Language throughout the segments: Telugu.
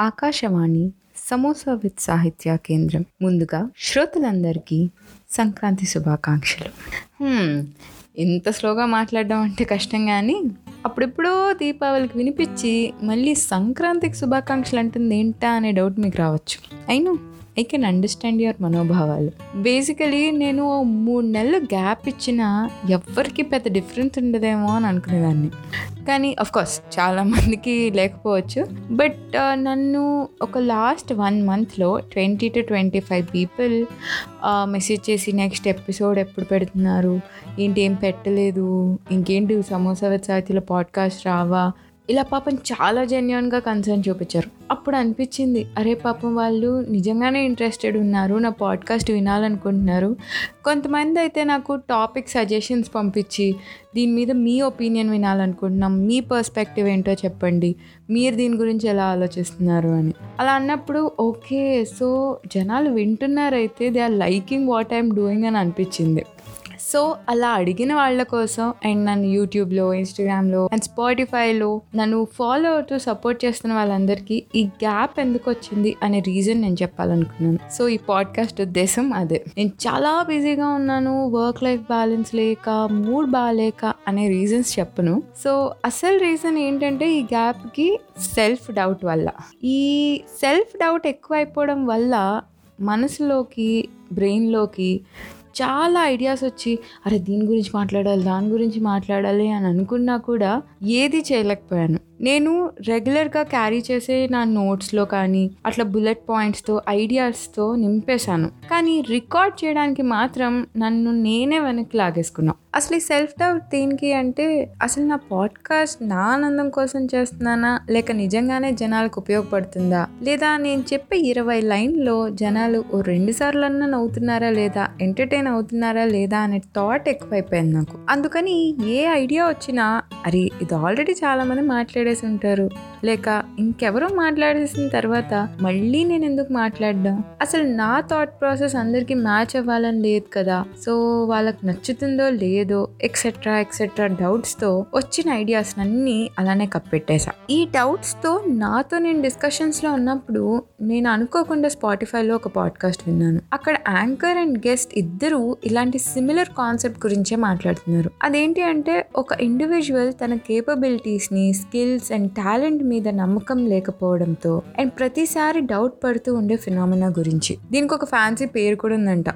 ఆకాశవాణి సమోసా విత్ సాహిత్య కేంద్రం. ముందుగా శ్రోతలందరికీ సంక్రాంతి శుభాకాంక్షలు. ఇంత స్లోగా మాట్లాడడం అంటే కష్టం కానీ అప్పుడెప్పుడో దీపావళికి వినిపించి మళ్ళీ సంక్రాంతికి శుభాకాంక్షలు అంటుంది ఏంటా అనే డౌట్ మీకు రావచ్చు. అయినా ఐ కెన్ అండర్స్టాండ్ యువర్ మనోభావాలు. బేసికలీ నేను మూడు నెలలు గ్యాప్ ఇచ్చిన ఎవరికి పెద్ద డిఫరెన్స్ ఉండదేమో అని అనుకునేదాన్ని. కానీ కోర్స్ చాలామందికి లేకపోవచ్చు. బట్ uh, నన్ను ఒక లాస్ట్ వన్ మంత్లో twenty two twenty five people message చేసి నెక్స్ట్ ఎపిసోడ్ ఎప్పుడు పెడుతున్నారు? ఏంటి ఏం పెట్టలేదు? ఇంకేంటి సమోసా వెబ్సైట్లో పాడ్కాస్ట్ రావా? ఇలా పాపం చాలా జెన్యున్గా కన్సర్న్ చూపించారు. అప్పుడు అనిపించింది అరే పాపం వాళ్ళు నిజంగానే ఇంట్రెస్టెడ్ ఉన్నారు నా పాడ్కాస్ట్ వినాలనుకుంటున్నారు. కొంతమంది అయితే నాకు టాపిక్ సజెషన్స్ పంపించి దీని మీద మీ ఒపీనియన్ వినాలనుకుంటున్నాం మీ పర్స్పెక్టివ్ ఏంటో చెప్పండి మీరు దీని గురించి ఎలా ఆలోచిస్తున్నారు అని. అలా అన్నప్పుడు ఓకే సో జనాలు వింటున్నారైతే they are liking what I'm doing అని అనిపించింది. సో అలా అడిగిన వాళ్ళ కోసం అండ్ నన్ను యూట్యూబ్లో ఇన్స్టాగ్రామ్లో అండ్ స్పాటిఫైలో నన్ను ఫాలో అవుతూ సపోర్ట్ చేస్తున్న వాళ్ళందరికీ ఈ గ్యాప్ ఎందుకు వచ్చింది అనే రీజన్ నేను చెప్పాలనుకున్నాను. సో ఈ పాడ్కాస్ట్ ఉద్దేశం అదే. నేను చాలా బిజీగా ఉన్నాను వర్క్ లైఫ్ బ్యాలెన్స్ లేక మూడ్ బాగాలేక అనే రీజన్స్ చెప్పను. సో అసలు రీజన్ ఏంటంటే ఈ గ్యాప్కి సెల్ఫ్ డౌట్ వల్ల. ఈ సెల్ఫ్ డౌట్ ఎక్కువైపోవడం వల్ల మనసులోకి బ్రెయిన్లోకి చాలా ఐడియాస్ వచ్చి అరే దీని గురించి మాట్లాడాలి దాని గురించి మాట్లాడాలి అని అనుకున్నా కూడా ఏది చేయలేకపోయాను. నేను రెగ్యులర్గా క్యారీ చేసే నా నోట్స్లో కానీ అట్లా బుల్లెట్ పాయింట్స్తో ఐడియాస్తో నింపేశాను. కానీ రికార్డ్ చేయడానికి మాత్రం నన్ను నేనే వెనక్కి లాగేసుకున్నాను అసలు ఈ సెల్ఫ్ డౌట్ దేనికి అంటే అసలు నా పాడ్కాస్ట్ నా ఆనందం కోసం చేస్తున్నానా? లేక నిజంగానే జనాలకు ఉపయోగపడుతుందా? లేదా నేను చెప్పే ఇరవై లైన్లో జనాలు ఓ రెండు సార్లన్నా నవ్వుతున్నారా లేదా? ఎంటర్టైన్ అవుతున్నారా లేదా అనే థాట్ ఎక్కువైపోయింది నాకు. అందుకని ఏ ఐడియా వచ్చినా అరే ఇది ఆల్రెడీ చాలామంది మాట్లాడేసి ఉంటారు లేక ఇంకెవరో మాట్లాడేసిన తర్వాత మళ్ళీ నేను ఎందుకు మాట్లాడడం? అసలు నా థాట్ ప్రాసెస్ అందరికీ మ్యాచ్ అవ్వాలని లేదు కదా. సో వాళ్ళకి నచ్చుతుందో లేదో ఎక్సెట్రా ఎక్సెట్రా డౌట్స్తో వచ్చిన ఐడియాస్ అన్నీ అలానే కప్పెట్టేశా ఈ డౌట్స్తో నాతో నేను డిస్కషన్స్లో ఉన్నప్పుడు నేను అనుకోకుండా స్పాటిఫైలో ఒక పాడ్కాస్ట్ విన్నాను. అక్కడ యాంకర్ అండ్ గెస్ట్ ఇద్దరు ఇలాంటి సిమిలర్ కాన్సెప్ట్ గురించే మాట్లాడుతున్నారు. అదేంటి అంటే ఒక ఇండివిజువల్ తన కేపబిలిటీస్ని స్కిల్స్ అండ్ టాలెంట్ మీద నమ్మకం లేకపోవడంతో అండ్ ప్రతిసారి డౌట్ పడుతూ ఉండే ఫినామినా గురించి. దీనికి ఒక ఫ్యాన్సీ పేరు కూడా ఉందంట.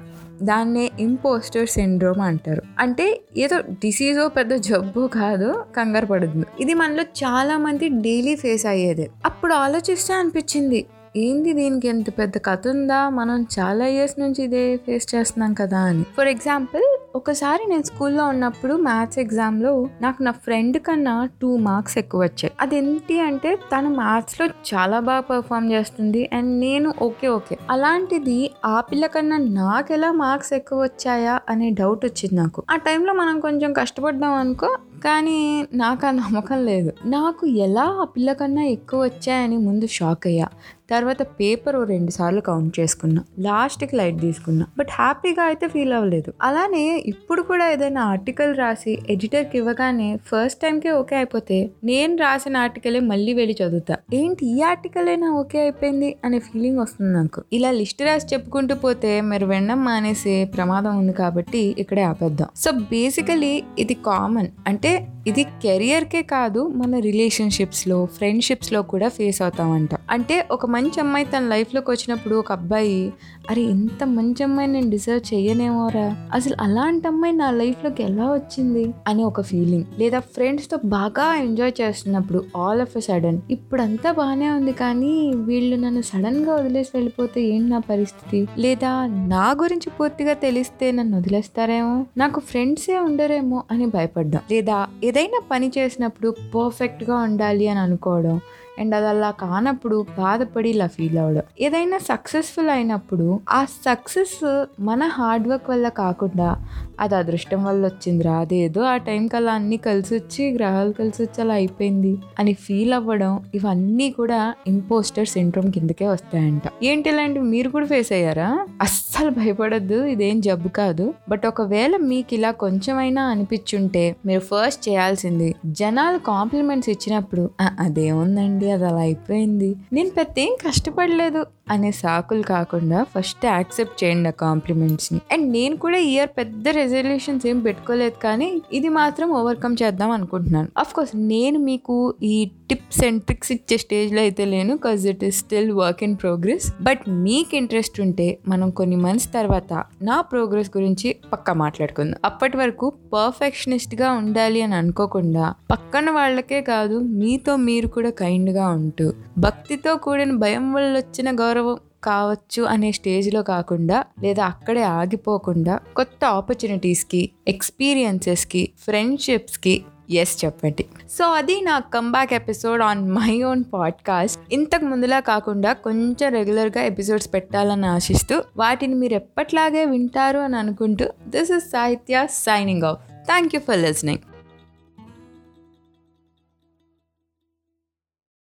దాన్నే ఇంపోస్టర్ సిండ్రోమ్ అంటారు. అంటే ఏదో డిసీజో పెద్ద జబ్బు కాదు కంగారు పడుతుంది. ఇది మనలో చాలా మంది డైలీ ఫేస్ అయ్యేది. అప్పుడు ఆలోచిస్తే అనిపించింది ఏంది దీనికి ఎంత పెద్ద కథ ఉందా? మనం చాలా ఇయర్స్ నుంచి ఇదే ఫేస్ చేస్తున్నాం కదా అని. ఫర్ ఎగ్జాంపుల్ ఒకసారి నేను స్కూల్లో ఉన్నప్పుడు మ్యాథ్స్ ఎగ్జామ్లో నాకు నా ఫ్రెండ్ కన్నా టూ మార్క్స్ ఎక్కువ వచ్చాయి అదేంటి అంటే తను మ్యాథ్స్లో చాలా బాగా పర్ఫామ్ చేస్తుంది అండ్ నేను ఓకే ఓకే. అలాంటిది ఆ పిల్ల కన్నా నాకు ఎలా మార్క్స్ ఎక్కువ వచ్చాయా అనే డౌట్ వచ్చింది నాకు. ఆ టైంలో మనం కొంచెం కష్టపడ్డాం అనుకో కానీ నాకు ఆ నమ్మకం లేదు. నాకు ఎలా ఆ పిల్ల కన్నా ఎక్కువ వచ్చాయని ముందు షాక్ అయ్యా. తర్వాత పేపర్ రెండు సార్లు కౌంట్ చేసుకున్నా. లాస్ట్కి లైట్ తీసుకున్నా. బట్ హ్యాపీగా అయితే ఫీల్ అవ్వలేదు. అలానే ఇప్పుడు కూడా ఏదైనా ఆర్టికల్ రాసి ఎడిటర్కి ఇవ్వగానే ఫస్ట్ టైంకే ఓకే అయిపోతే నేను రాసిన ఆర్టికలే మళ్ళీ వెళ్ళి చదువుతా. ఏంటి ఈ ఆర్టికల్ అయినా ఓకే అయిపోయింది అనే ఫీలింగ్ వస్తుంది నాకు. ఇలా లిస్ట్ రాసి చెప్పుకుంటూ పోతే మీరు వినడం మానేసే ప్రమాదం ఉంది కాబట్టి ఇక్కడే ఆపేద్దాం. సో బేసికలీ ఇది కామన్. అంటే ఇది కెరియర్కే కాదు మన రిలేషన్షిప్స్లో ఫ్రెండ్షిప్స్లో కూడా ఫేస్ అవుతామంట. అంటే ఒక మంచి అమ్మాయి తన లైఫ్లోకి వచ్చినప్పుడు ఒక అబ్బాయి అరే ఇంత మంచి అమ్మాయి నేను డిజర్వ్ చేయనేమోరా అసలు అలాంటి అమ్మాయి నా లైఫ్లోకి ఎలా వచ్చింది? అని ఒక ఫీలింగ్. లేదా ఫ్రెండ్స్తో బాగా ఎంజాయ్ చేస్తున్నప్పుడు ఆల్ ఆఫ్ ఎ సడన్ ఇప్పుడంతా బాగానే ఉంది కానీ వీళ్ళు నన్ను సడన్గా వదిలేసి వెళ్ళిపోతే ఏంటి నా పరిస్థితి? లేదా నా గురించి పూర్తిగా తెలిస్తే నన్ను వదిలేస్తారేమో? నాకు ఫ్రెండ్సే ఉండరేమో? అని భయపడ్డాం. లేదా ఏదైనా పని చేసినప్పుడు పర్ఫెక్ట్గా ఉండాలి అని అనుకోవడం. అండ్ అది అలా కానప్పుడు బాధపడి ఇలా ఫీల్ అవ్వడం. ఏదైనా సక్సెస్ఫుల్ అయినప్పుడు ఆ సక్సెస్ మన హార్డ్ వర్క్ వల్ల కాకుండా అది అదృష్టం వల్ల వచ్చిందిరా. అదేదో ఆ టైంకి అలా అన్నీ కలిసి వచ్చి గ్రహాలు కలిసి వచ్చి అలా అయిపోయింది అని ఫీల్ అవ్వడం ఇవన్నీ కూడా ఇంపోస్టర్ సిండ్రోమ్ కిందకే వస్తాయంట. ఏంటి ఇలాంటివి? మీరు కూడా ఫేస్ అయ్యారా? అస్సలు భయపడద్దు ఇదేం జబ్బు కాదు. బట్ ఒకవేళ మీకు ఇలా కొంచెమైనా అనిపించుంటే మీరు ఫస్ట్ చేయాల్సింది జనాలు కాంప్లిమెంట్స్ ఇచ్చినప్పుడు అదేముందండి? అది అలా అయిపోయింది. నేను పెద్ద ఏం కష్టపడలేదు. అనే సాకులు కాకుండా ఫస్ట్ యాక్సెప్ట్ చేయండి ఆ కాంప్లిమెంట్స్ని. అండ్ నేను కూడా ఇయర్ పెద్ద రెజల్యూషన్స్ ఏం పెట్టుకోలేదు కానీ ఇది మాత్రం ఓవర్కమ్ చేద్దాం అనుకుంటున్నాను. అఫ్ కోర్స్ నేను మీకు ఈ టిప్స్ అండ్ ట్రిక్స్ ఇచ్చే స్టేజ్లో అయితే లేను cause it is still work in progress but మీకు ఇంట్రెస్ట్ ఉంటే మనం కొన్ని మంత్స్ తర్వాత నా ప్రోగ్రెస్ గురించి పక్కా మాట్లాడుకుందాం. అప్పటి వరకు పర్ఫెక్షనిస్ట్గా ఉండాలి అని అనుకోకుండా పక్కన వాళ్ళకే కాదు మీతో మీరు కూడా కైండ్గా ఉంటూ భక్తితో కూడిన భయం వల్ల వచ్చిన గౌరవం కావచ్చు అనే స్టేజ్లో కాకుండా లేదా అక్కడే ఆగిపోకుండా కొత్త ఆపర్చునిటీస్కి ఎక్స్పీరియన్సెస్కి ఫ్రెండ్షిప్స్కి ఎస్ చెప్పండి. సో అది నా comeback episode on my own podcast ఇంతకు ముందులా కాకుండా కొంచెం రెగ్యులర్గా ఎపిసోడ్స్ పెట్టాలని ఆశిస్తూ వాటిని మీరు ఎప్పట్లాగే వింటారు అని అనుకుంటూ this is Sahithya signing off thank you for listening